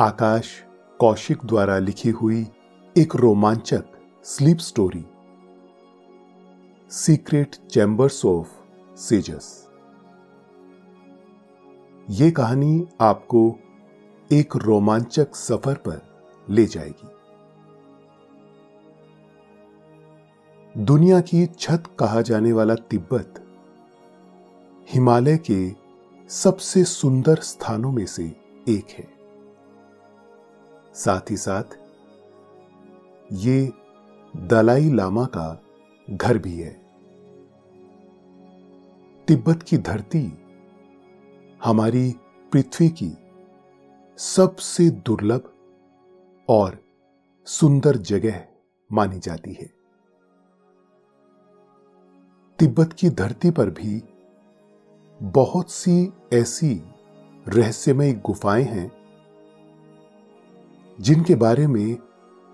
आकाश कौशिक द्वारा लिखी हुई एक रोमांचक sleep story secret chambers of sages ये कहानी आपको एक रोमांचक सफ़र पर ले जाएगी। दुनिया की छत कहा जाने वाला तिब्बत हिमालय के सबसे सुंदर स्थानों में से एक है। साथ ही साथ, ये दलाई लामा का घर भी है। तिब्बत की धरती हमारी पृथ्वी की सबसे दुर्लभ और सुंदर जगह मानी जाती है। तिब्बत की धरती पर भी बहुत सी ऐसी रहस्यमय गुफाएँ हैं जिनके बारे में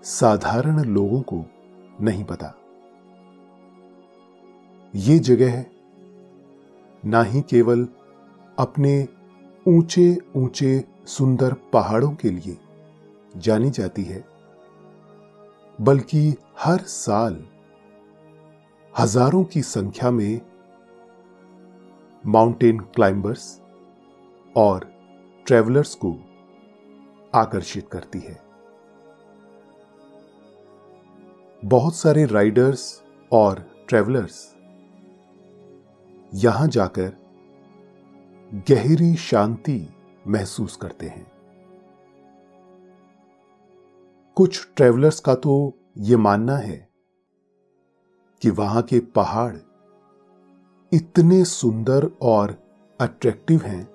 साधारण लोगों को नहीं पता। ये जगह ना ही केवल अपने ऊँचे ऊँचे सुंदर पहाड़ों के लिए जानी जाती है, बल्कि हर साल हज़ारों की संख्या में माउंटेन क्लाइंबर्स और ट्रेवलर्स को आकर्षित करती है। बहुत सारे राइडर्स और ट्रेवलर्स यहाँ जाकर गहरी शांति महसूस करते हैं। कुछ ट्रेवलर्स का तो यह मानना है कि वहाँ के पहाड़ इतने सुंदर और अट्रैक्टिव हैं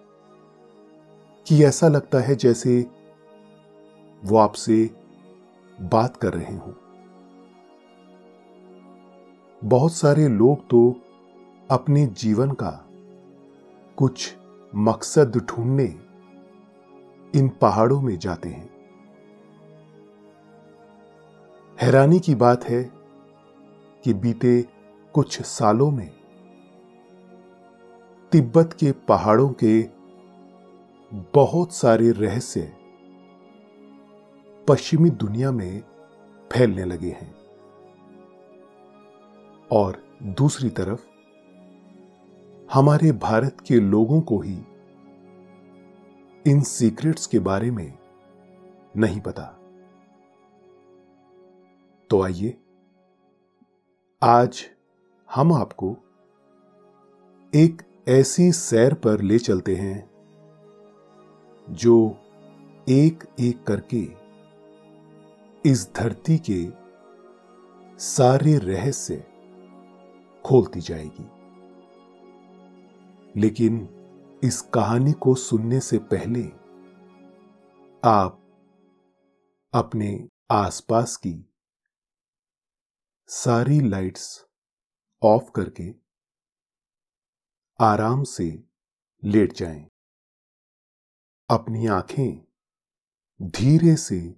कि ऐसा लगता है जैसे वो आपसे बात कर रहे हों। बहुत सारे लोग तो अपने जीवन का कुछ मकसद ढूँढने इन पहाड़ों में जाते हैं। हैरानी की बात है कि बीते कुछ सालों में तिब्बत के पहाड़ों के बहुत सारे रहस्य पश्चिमी दुनिया में फैलने लगे हैं। और दूसरी तरफ़, हमारे भारत के लोगों को ही इन सीक्रेट्स के बारे में नहीं पता। तो आइए, आज हम आपको एक ऐसी सैर पर ले चलते हैं, जो एक एक करके इस धरती के सारे रहस्य खोलती जाएगी लेकिन इस कहानी को सुनने से पहले आप अपने आसपास की सारी लाइट्स ऑफ़ करके आराम से लेट जाएँ। अपनी आँखें धीरे से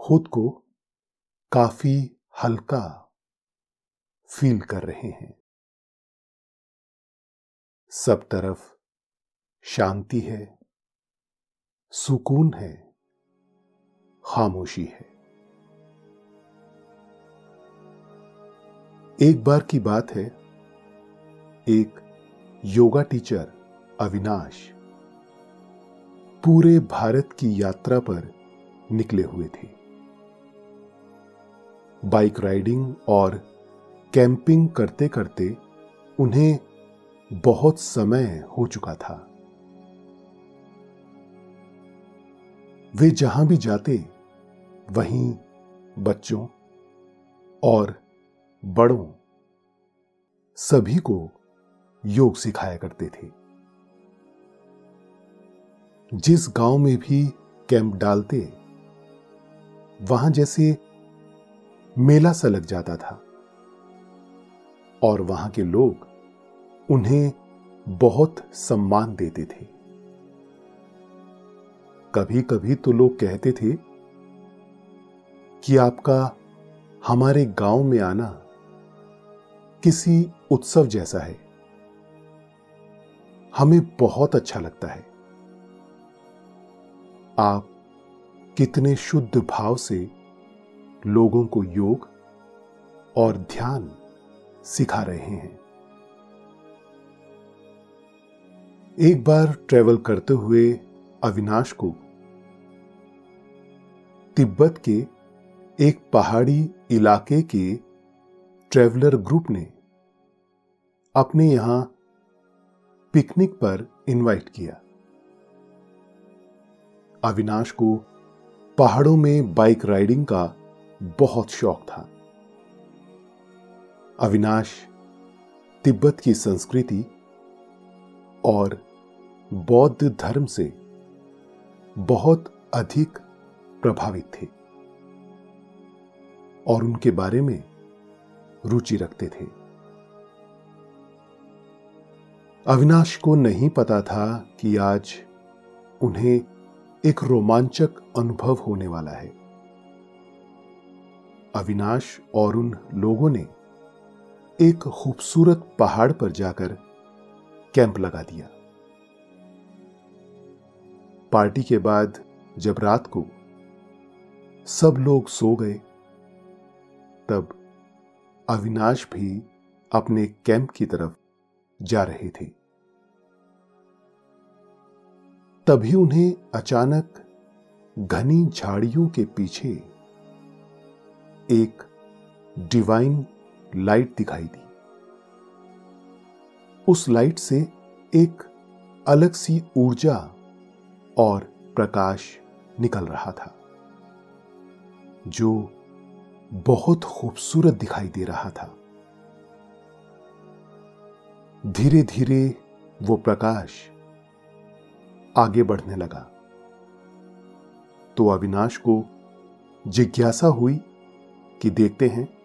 खुद को काफ़ी हल्का फील कर रहे हैं। सब तरफ़ शांति है, सुकून है, खामोशी है। एक बार की बात है, एक योगा टीचर अविनाश पूरे भारत की यात्रा पर निकले हुए थे। बाइक राइडिंग और कैंपिंग करते करते उन्हें बहुत समय हो चुका था। वे जहाँ भी जाते, वहीं बच्चों और बड़ों सभी को योग सिखाया करते थे। जिस गाँव में भी कैंप डालते, वहाँ जैसे मेला सा लग जाता था। और वहाँ के लोग उन्हें बहुत सम्मान देते थे। कभी कभी तो लोग कहते थे कि आपका हमारे गाँव में आना किसी उत्सव जैसा है। हमें बहुत अच्छा लगता है। आप कितने शुद्ध भाव से लोगों को योग और ध्यान सिखा रहे हैं। एक बार ट्रेवल करते हुए अविनाश को तिब्बत के एक पहाड़ी इलाके के ट्रेवलर ग्रुप ने अपने यहाँ पिकनिक पर इनवाइट किया। अविनाश को पहाड़ों में बाइक राइडिंग का बहुत शौक था। अविनाश तिब्बत की संस्कृति और बौद्ध धर्म से बहुत अधिक प्रभावित थे और उनके बारे में रुचि रखते थे। अविनाश को नहीं पता था कि आज उन्हें एक रोमांचक अनुभव होने वाला है। अविनाश और उन लोगों ने एक खूबसूरत पहाड़ पर जाकर कैंप लगा दिया। पार्टी के बाद, जब रात को सब लोग सो गए, तब अविनाश भी अपने कैंप की तरफ़ जा रहे थे। तभी उन्हें अचानक घनी झाड़ियों के पीछे एक डिवाइन लाइट दिखाई दी। उस लाइट से एक अलग सी ऊर्जा और प्रकाश निकल रहा था, जो बहुत खूबसूरत दिखाई दे रहा था। धीरे धीरे वो प्रकाश आगे बढ़ने लगा। तो अविनाश को जिज्ञासा हुई कि देखते हैं,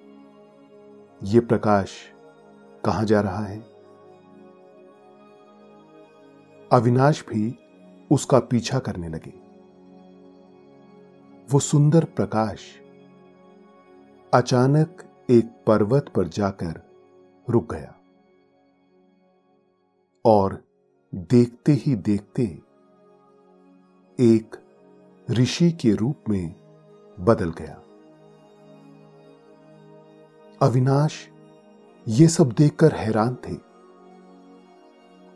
ये प्रकाश कहाँ जा रहा है। अविनाश भी उसका पीछा करने लगे। वो सुंदर प्रकाश अचानक एक पर्वत पर जाकर रुक गया और देखते ही देखते एक ऋषि के रूप में बदल गया। अविनाश ये सब देखकर हैरान थे।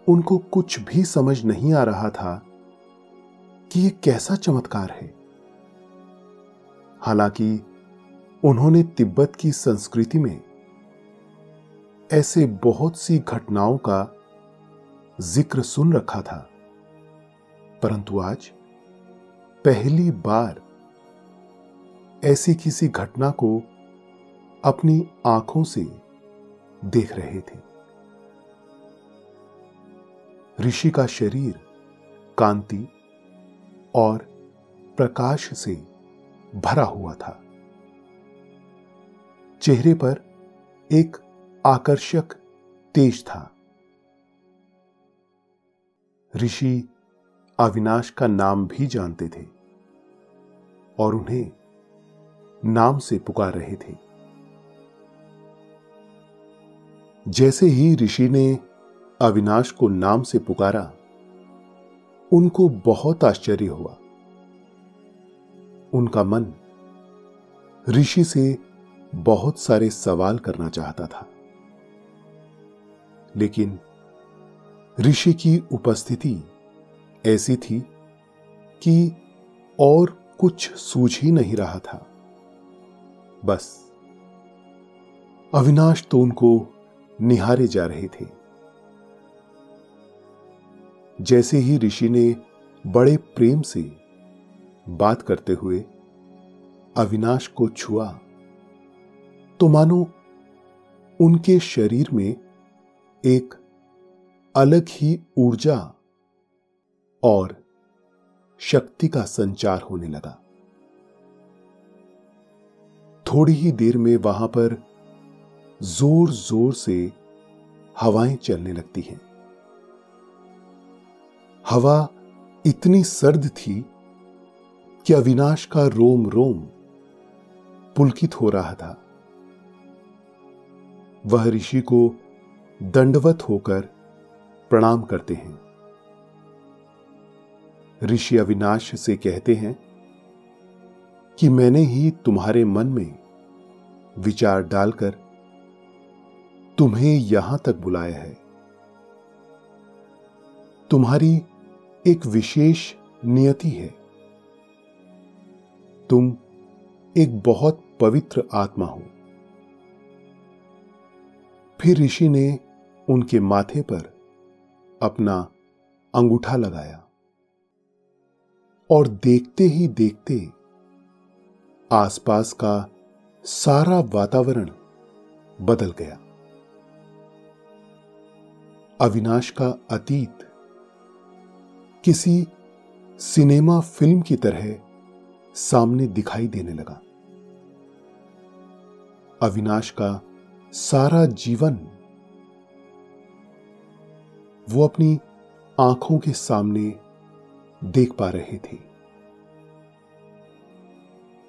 उनको कुछ भी समझ नहीं आ रहा था कि यह कैसा चमत्कार है। हालाँकि उन्होंने तिब्बत की संस्कृति में ऐसे बहुत सी घटनाओं का ज़िक्र सुन रखा था, परंतु आज पहली बार ऐसी किसी घटना को अपनी आँखों से देख रहे थे। ऋषि का शरीर कांति और प्रकाश से भरा हुआ था। चेहरे पर एक आकर्षक तेज था। ऋषि अविनाश का नाम भी जानते थे और उन्हें नाम से पुकार रहे थे। जैसे ही ऋषि ने अविनाश को नाम से पुकारा, उनको बहुत आश्चर्य हुआ। उनका मन ऋषि से बहुत सारे सवाल करना चाहता था। लेकिन ऋषि की उपस्थिति ऐसी थी कि और कुछ सूझ ही नहीं रहा था। बस अविनाश तो उनको निहारे जा रहे थे। जैसे ही ऋषि ने बड़े प्रेम से बात करते हुए अविनाश को छुआ तो मानो उनके शरीर में एक अलग ही ऊर्जा और शक्ति का संचार होने लगा। थोड़ी ही देर में वहाँ पर ज़ोर ज़ोर से हवाएँ चलने लगती हैं। हवा इतनी सर्द थी कि अविनाश का रोम रोम पुलकित हो रहा था। वह ऋषि को दंडवत होकर प्रणाम करते हैं। ऋषि अविनाश से कहते हैं कि मैंने ही तुम्हारे मन में विचार डालकर तुम्हें यहाँ तक बुलाया है। तुम्हारी एक विशेष नियति है। तुम एक बहुत पवित्र आत्मा हो। फिर ऋषि ने उनके माथे पर अपना अंगूठा लगाया और देखते ही देखते आसपास का सारा वातावरण बदल गया। अविनाश का अतीत। किसी सिनेमा फ़िल्म की तरह सामने दिखाई देने लगा। अविनाश का सारा जीवन वो अपनी आँखों के सामने देख पा रहे थे।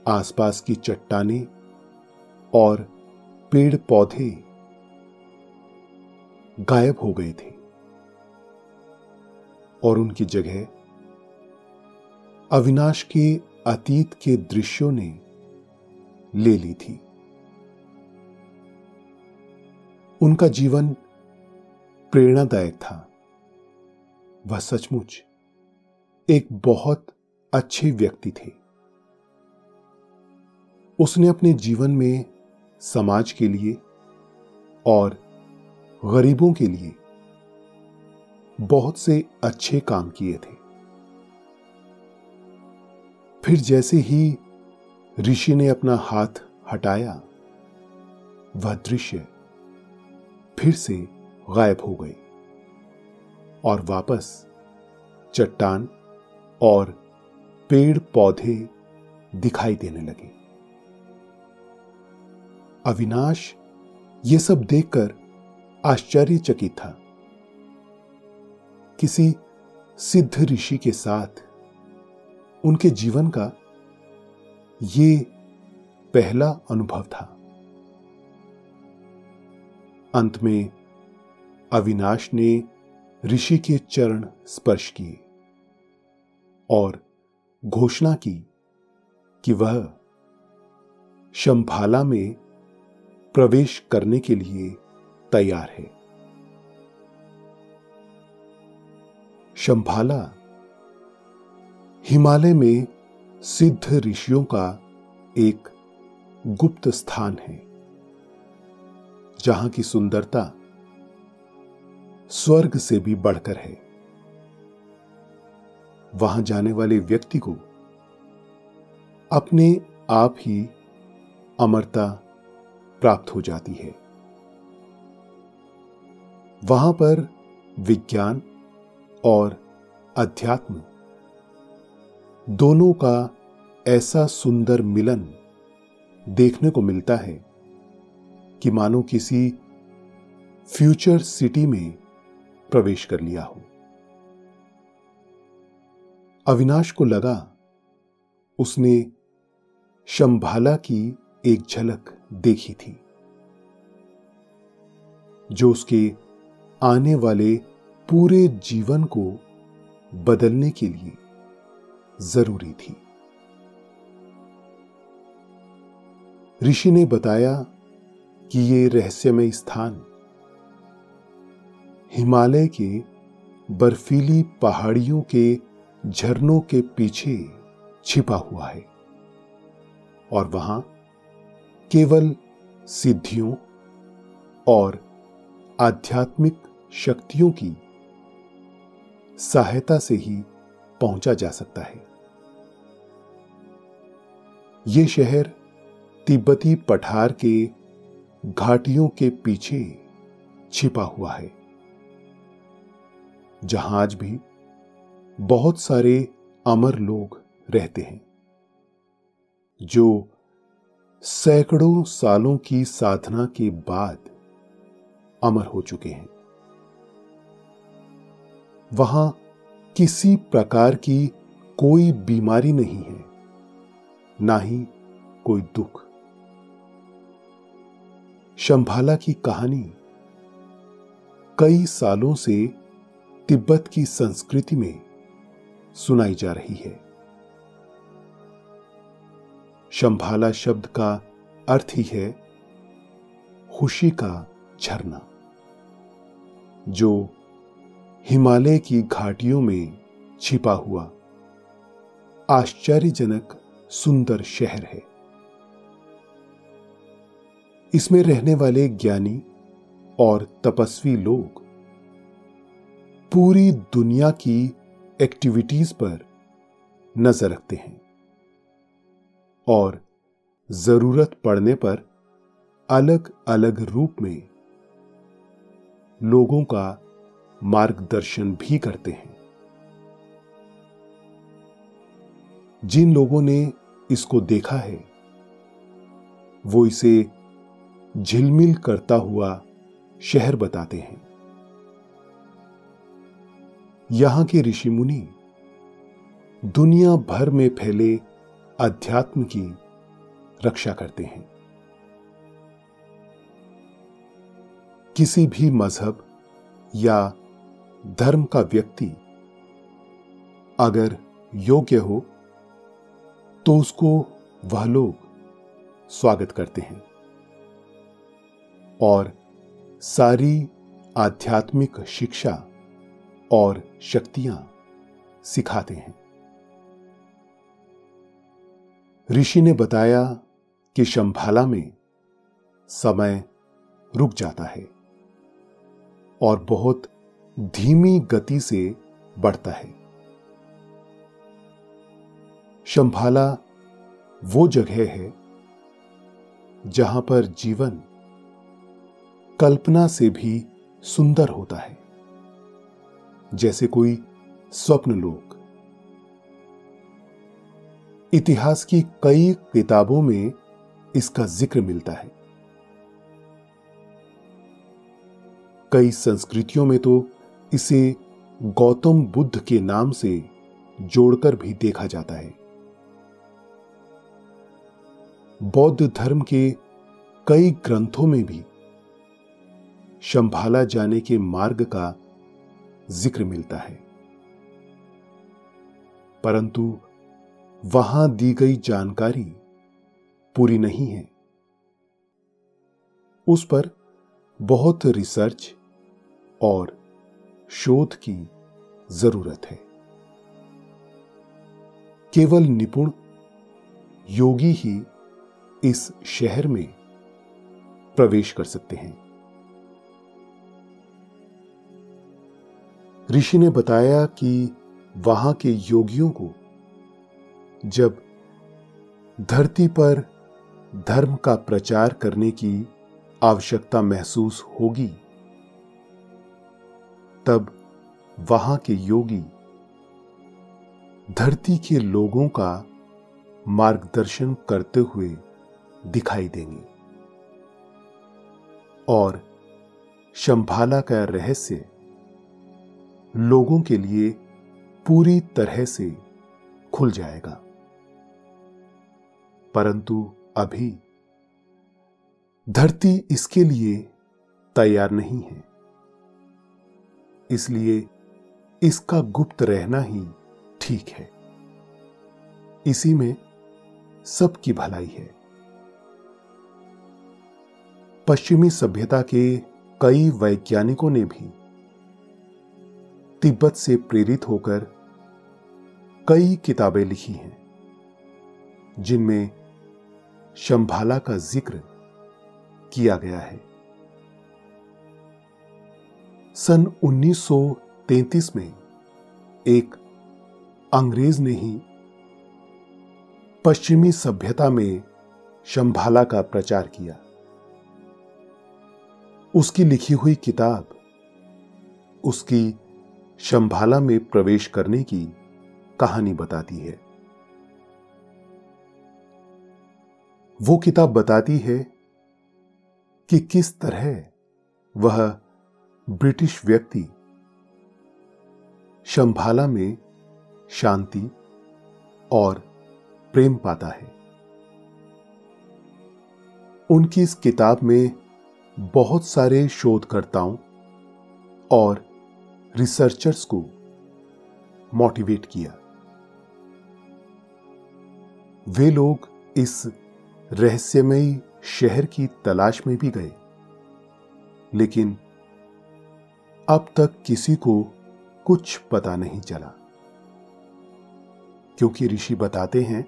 आसपास की चट्टाने और पेड़ पौधे गायब हो गए थे। और उनकी जगह अविनाश के अतीत के दृश्यों ने ले ली थी। उनका जीवन प्रेरणादायक था। वह सचमुच एक बहुत अच्छे व्यक्ति थे। उसने अपने जीवन में समाज के लिए और गरीबों के लिए बहुत से अच्छे काम किए थे। फिर जैसे ही ऋषि ने अपना हाथ हटाया, वह दृश्य फिर से गायब हो गई और वापस चट्टान और पेड़ पौधे दिखाई देने लगे। अविनाश ये सब देखकर आश्चर्यचकित था। किसी सिद्ध ऋषि के साथ उनके जीवन का ये पहला अनुभव था। अंत में अविनाश ने ऋषि के चरण स्पर्श किए और घोषणा की कि वह शंभाला में प्रवेश करने के लिए तैयार है। शंभाला, हिमालय में सिद्ध ऋषियों का एक गुप्त स्थान है, जहाँ की सुंदरता स्वर्ग से भी बढ़कर है। वहाँ जाने वाले व्यक्ति को अपने आप ही अमरता प्राप्त हो जाती है। वहाँ पर विज्ञान और अध्यात्म, दोनों का ऐसा सुंदर मिलन देखने को मिलता है कि मानो किसी फ्यूचर सिटी में प्रवेश कर लिया हो। अविनाश को लगा उसने शंभाला की एक झलक देखी थी, जो उसके आने वाले पूरे जीवन को बदलने के लिए ज़रूरी थी। ऋषि ने बताया कि ये रहस्यमय स्थान हिमालय के बर्फीली पहाड़ियों के झरनों के पीछे छिपा हुआ है और वहाँ केवल सिद्धियों और आध्यात्मिक शक्तियों की सहायता से ही पहुँचा जा सकता है। ये शहर तिब्बती पठार के घाटियों के पीछे छिपा हुआ है, जहाँ आज भी बहुत सारे अमर लोग रहते हैं, जो सैकड़ों सालों की साधना के बाद अमर हो चुके हैं। वहाँ किसी प्रकार की कोई बीमारी नहीं है, ना ही कोई दुख। शंभाला की कहानी कई सालों से तिब्बत की संस्कृति में सुनाई जा रही है। शंभाला शब्द का अर्थ ही है, खुशी का झरना, जो हिमालय की घाटियों में छिपा हुआ आश्चर्यजनक सुंदर शहर है। इसमें रहने वाले ज्ञानी और तपस्वी लोग पूरी दुनिया की एक्टिविटीज़ पर नज़र रखते हैं और ज़रूरत पड़ने पर अलग अलग रूप में लोगों का मार्गदर्शन भी करते हैं। जिन लोगों ने इसको देखा है, वो इसे झिलमिल करता हुआ शहर बताते हैं। यहाँ के ऋषि मुनि दुनिया भर में फैले अध्यात्म की रक्षा करते हैं। किसी भी मज़हब या धर्म का व्यक्ति अगर योग्य हो तो उसको वह लोग स्वागत करते हैं। और सारी आध्यात्मिक शिक्षा और शक्तियाँ सिखाते हैं। ऋषि ने बताया कि शंभाला में समय रुक जाता है और बहुत धीमी गति से बढ़ता है। शंभाला वो जगह है जहाँ पर जीवन कल्पना से भी सुंदर होता है। जैसे कोई स्वप्न लोक। इतिहास की कई किताबों में इसका ज़िक्र मिलता है। कई संस्कृतियों में तो इसे गौतम बुद्ध के नाम से जोड़कर भी देखा जाता है। बौद्ध धर्म के कई ग्रंथों में भी संभाला जाने के मार्ग का ज़िक्र मिलता है। परंतु वहाँ दी गई जानकारी पूरी नहीं है। उस पर बहुत रिसर्च और शोध की ज़रूरत है। केवल निपुण योगी ही इस शहर में प्रवेश कर सकते हैं। ऋषि ने बताया कि वहाँ के योगियों को जब धरती पर धर्म का प्रचार करने की आवश्यकता महसूस होगी तब वहाँ के योगी धरती के लोगों का मार्गदर्शन करते हुए दिखाई देंगे। और शंभाला का रहस्य लोगों के लिए पूरी तरह से खुल जाएगा। परंतु अभी धरती इसके लिए तैयार नहीं है। इसलिए इसका गुप्त रहना ही ठीक है। इसी में सबकी भलाई है। पश्चिमी सभ्यता के कई वैज्ञानिकों ने भी तिब्बत से प्रेरित होकर कई किताबें लिखी हैं, जिनमें शंभाला का ज़िक्र किया गया है। सन 1933 में एक अंग्रेज़ ने ही पश्चिमी सभ्यता में शंभाला का प्रचार किया। उसकी लिखी हुई किताब, उसकी शंभाला में प्रवेश करने की कहानी बताती है। वो किताब बताती है कि किस तरह वह ब्रिटिश व्यक्ति शंभाला में शांति और प्रेम पाता है। उनकी इस किताब में बहुत सारे शोधकर्ताओं और रिसर्चर्स को मोटिवेट किया। वे लोग इस रहस्यमयी शहर की तलाश में भी गए, लेकिन अब तक किसी को कुछ पता नहीं चला। क्योंकि ऋषि बताते हैं,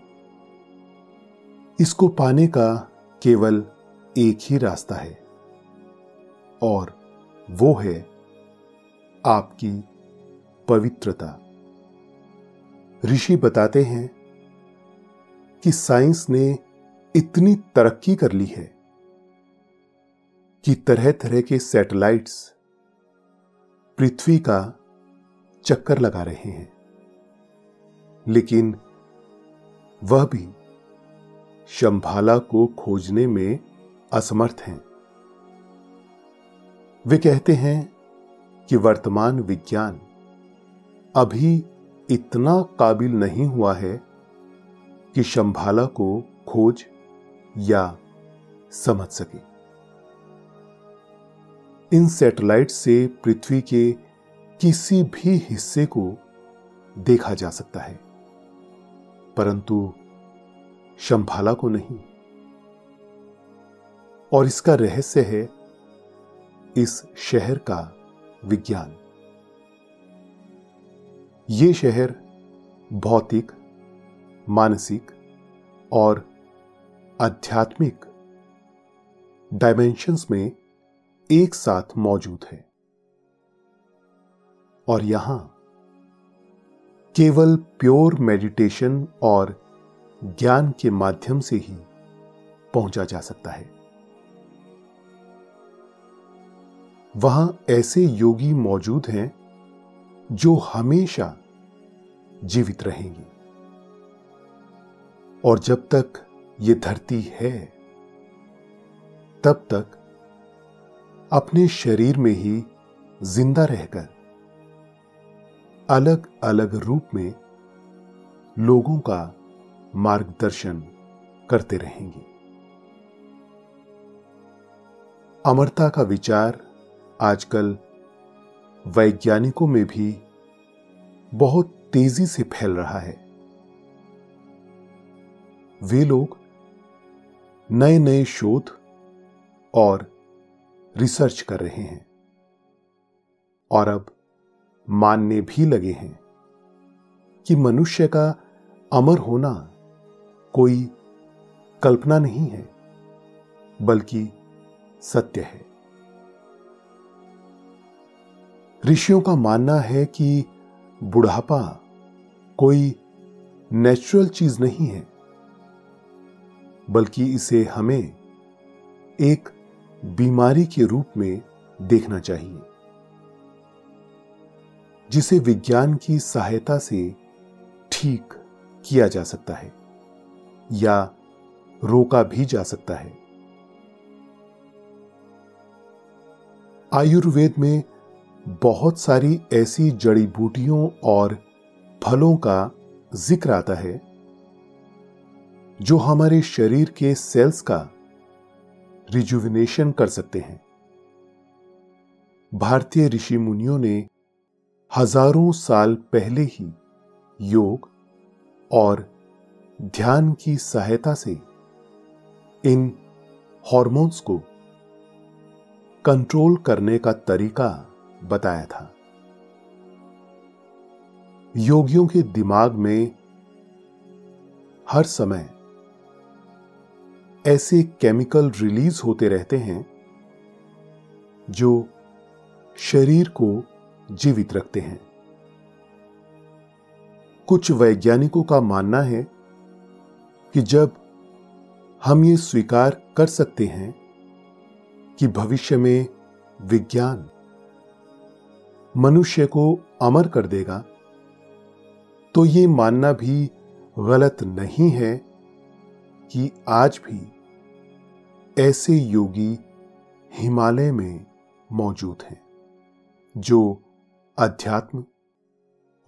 इसको पाने का केवल एक ही रास्ता है, और वो है आपकी पवित्रता। ऋषि बताते हैं कि साइंस ने इतनी तरक्की कर ली है कि तरह तरह के सैटेलाइट्स पृथ्वी का चक्कर लगा रहे हैं। लेकिन वह भी शंभाला को खोजने में असमर्थ हैं। वे कहते हैं कि वर्तमान विज्ञान अभी इतना काबिल नहीं हुआ है कि शंभाला को खोज या समझ सके। इन सैटेलाइट से पृथ्वी के किसी भी हिस्से को देखा जा सकता है। परंतु शंभाला को नहीं। और इसका रहस्य है इस शहर का विज्ञान। ये शहर भौतिक, मानसिक और आध्यात्मिक डायमेंशंस में एक साथ मौजूद है। और यहाँ केवल प्योर मेडिटेशन और ज्ञान के माध्यम से ही पहुँचा जा सकता है। वहाँ ऐसे योगी मौजूद हैं जो हमेशा जीवित रहेंगे। और जब तक ये धरती है, तब तक अपने शरीर में ही ज़िंदा रहकर अलग अलग रूप में लोगों का मार्गदर्शन करते रहेंगे। अमरता का विचार आजकल वैज्ञानिकों में भी बहुत तेज़ी से फैल रहा है। वे लोग नए नए शोध और रिसर्च कर रहे हैं। और अब मानने भी लगे हैं कि मनुष्य का अमर होना कोई कल्पना नहीं है, बल्कि सत्य है। ऋषियों का मानना है कि बुढ़ापा कोई नेचुरल चीज़ नहीं है, बल्कि इसे हमें एक बीमारी के रूप में देखना चाहिए, जिसे विज्ञान की सहायता से ठीक किया जा सकता है या रोका भी जा सकता है। आयुर्वेद में बहुत सारी ऐसी जड़ी बूटियों और फलों का ज़िक्र आता है, जो हमारे शरीर के सेल्स का रिजुविनेशन कर सकते हैं। भारतीय ऋषि मुनियों ने हज़ारों साल पहले ही योग और ध्यान की सहायता से इन हॉर्मोन्स को कंट्रोल करने का तरीका बताया था। योगियों के दिमाग में हर समय ऐसे केमिकल रिलीज़ होते रहते हैं जो शरीर को जीवित रखते हैं। कुछ वैज्ञानिकों का मानना है कि जब हम ये स्वीकार कर सकते हैं कि भविष्य में विज्ञान मनुष्य को अमर कर देगा तो ये मानना भी गलत नहीं है कि आज भी ऐसे योगी हिमालय में मौजूद हैं, जो अध्यात्म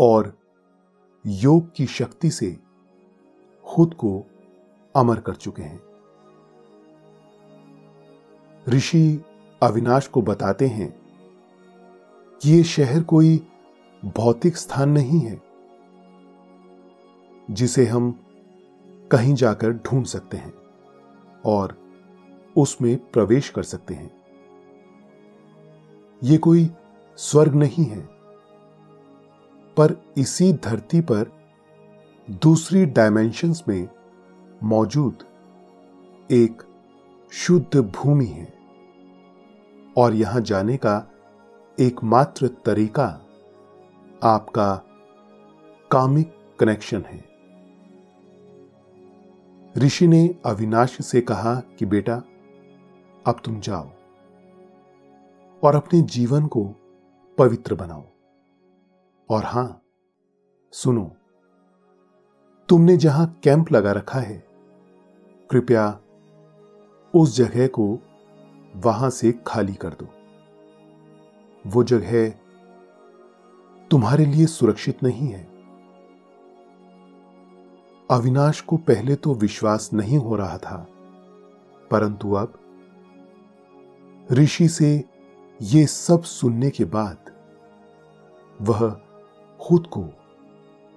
और योग की शक्ति से खुद को अमर कर चुके हैं। ऋषि अविनाश को बताते हैं कि ये शहर कोई भौतिक स्थान नहीं है, जिसे हम कहीं जाकर ढूंढ सकते हैं और उसमें प्रवेश कर सकते हैं। ये कोई स्वर्ग नहीं है, पर इसी धरती पर दूसरी डायमेंशंस में मौजूद एक शुद्ध भूमि है और यहाँ जाने का एकमात्र तरीका आपका कामिक कनेक्शन है। ऋषि ने अविनाश से कहा कि बेटा, अब तुम जाओ और अपने जीवन को पवित्र बनाओ। और हाँ, सुनो, तुमने जहाँ कैंप लगा रखा है, कृपया उस जगह को वहाँ से खाली कर दो। वो जगह तुम्हारे लिए सुरक्षित नहीं है। अविनाश को पहले तो विश्वास नहीं हो रहा था। परंतु अब ऋषि से ये सब सुनने के बाद वह खुद को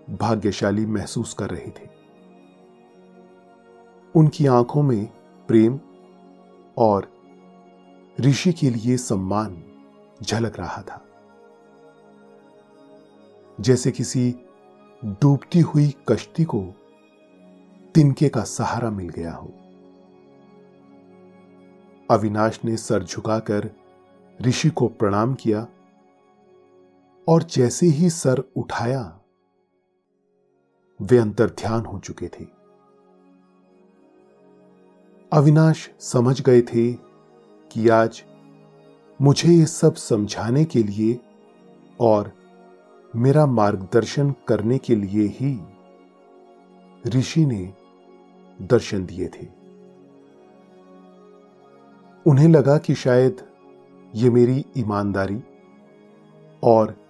भाग्यशाली महसूस कर रहे थे। उनकी आँखों में प्रेम और ऋषि के लिए सम्मान झलक रहा था। जैसे किसी डूबती हुई कश्ती को तिनके का सहारा मिल गया हो। अविनाश ने सर झुकाकर ऋषि को प्रणाम किया और जैसे ही सर उठाया, वे अंतर ध्यान हो चुके थे। अविनाश समझ गए थे कि आज मुझे ये सब समझाने के लिए और मेरा मार्गदर्शन करने के लिए ही ऋषि ने दर्शन दिए थे। उन्हें लगा कि शायद ये मेरी ईमानदारी और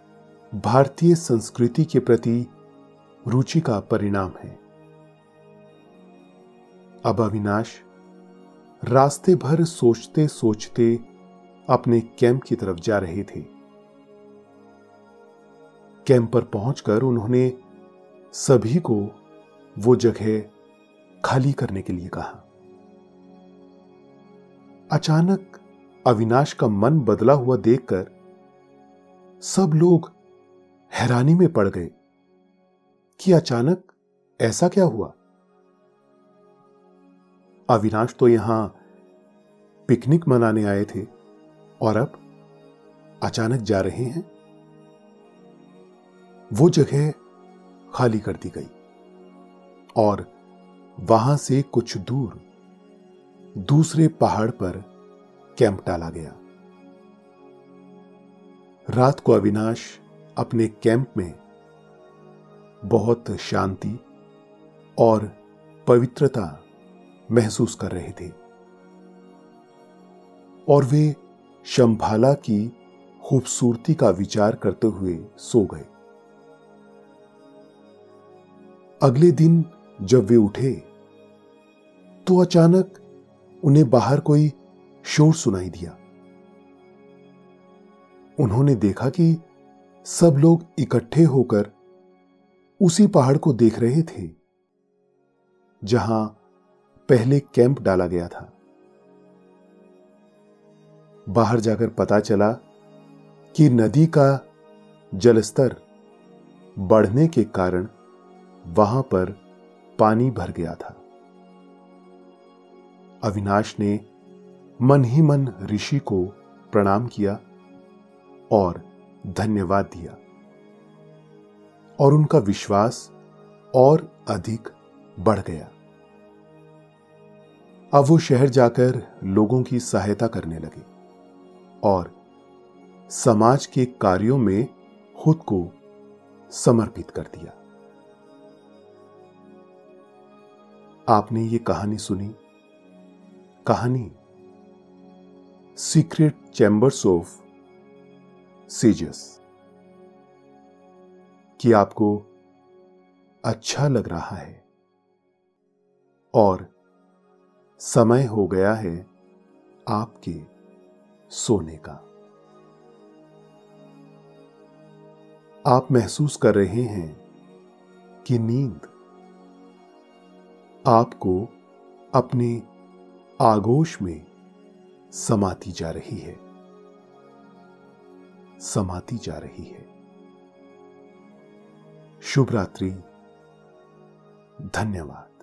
भारतीय संस्कृति के प्रति रुचि का परिणाम है। अब अविनाश, रास्ते भर सोचते सोचते अपने कैंप की तरफ़ जा रहे थे। कैंप पर पहुंचकर उन्होंने सभी को वो जगह खाली करने के लिए कहा। अचानक अविनाश का मन बदला हुआ देखकर सब लोग हैरानी में पड़ गए कि अचानक ऐसा क्या हुआ। अविनाश तो यहाँ पिकनिक मनाने आए थे और अब अचानक जा रहे हैं। वो जगह खाली कर दी गई और वहाँ से कुछ दूर, दूसरे पहाड़ पर कैंप डाला गया। रात को अविनाश अपने कैंप में बहुत शांति और पवित्रता महसूस कर रहे थे और वे शंभाला की खूबसूरती का विचार करते हुए सो गए। अगले दिन जब वे उठे तो अचानक उन्हें बाहर कोई शोर सुनाई दिया। उन्होंने देखा कि सब लोग इकट्ठे होकर उसी पहाड़ को देख रहे थे, जहाँ पहले कैंप डाला गया था। बाहर जाकर पता चला कि नदी का जलस्तर बढ़ने के कारण वहाँ पर पानी भर गया था। अविनाश ने मन ही मन ऋषि को प्रणाम किया और धन्यवाद दिया और उनका विश्वास और अधिक बढ़ गया। अब वो शहर जाकर लोगों की सहायता करने लगे और समाज के कार्यों में खुद को समर्पित कर दिया। आपने ये कहानी सुनी? कहानी? सीक्रेट चैम्बर्स ऑफ़ सीजस कि आपको अच्छा लग रहा है। और समय हो गया है आपके सोने का। आप महसूस कर रहे हैं कि नींद आपको अपने आगोश में समाती जा रही है। समाती जा रही है। शुभ रात्रि। धन्यवाद।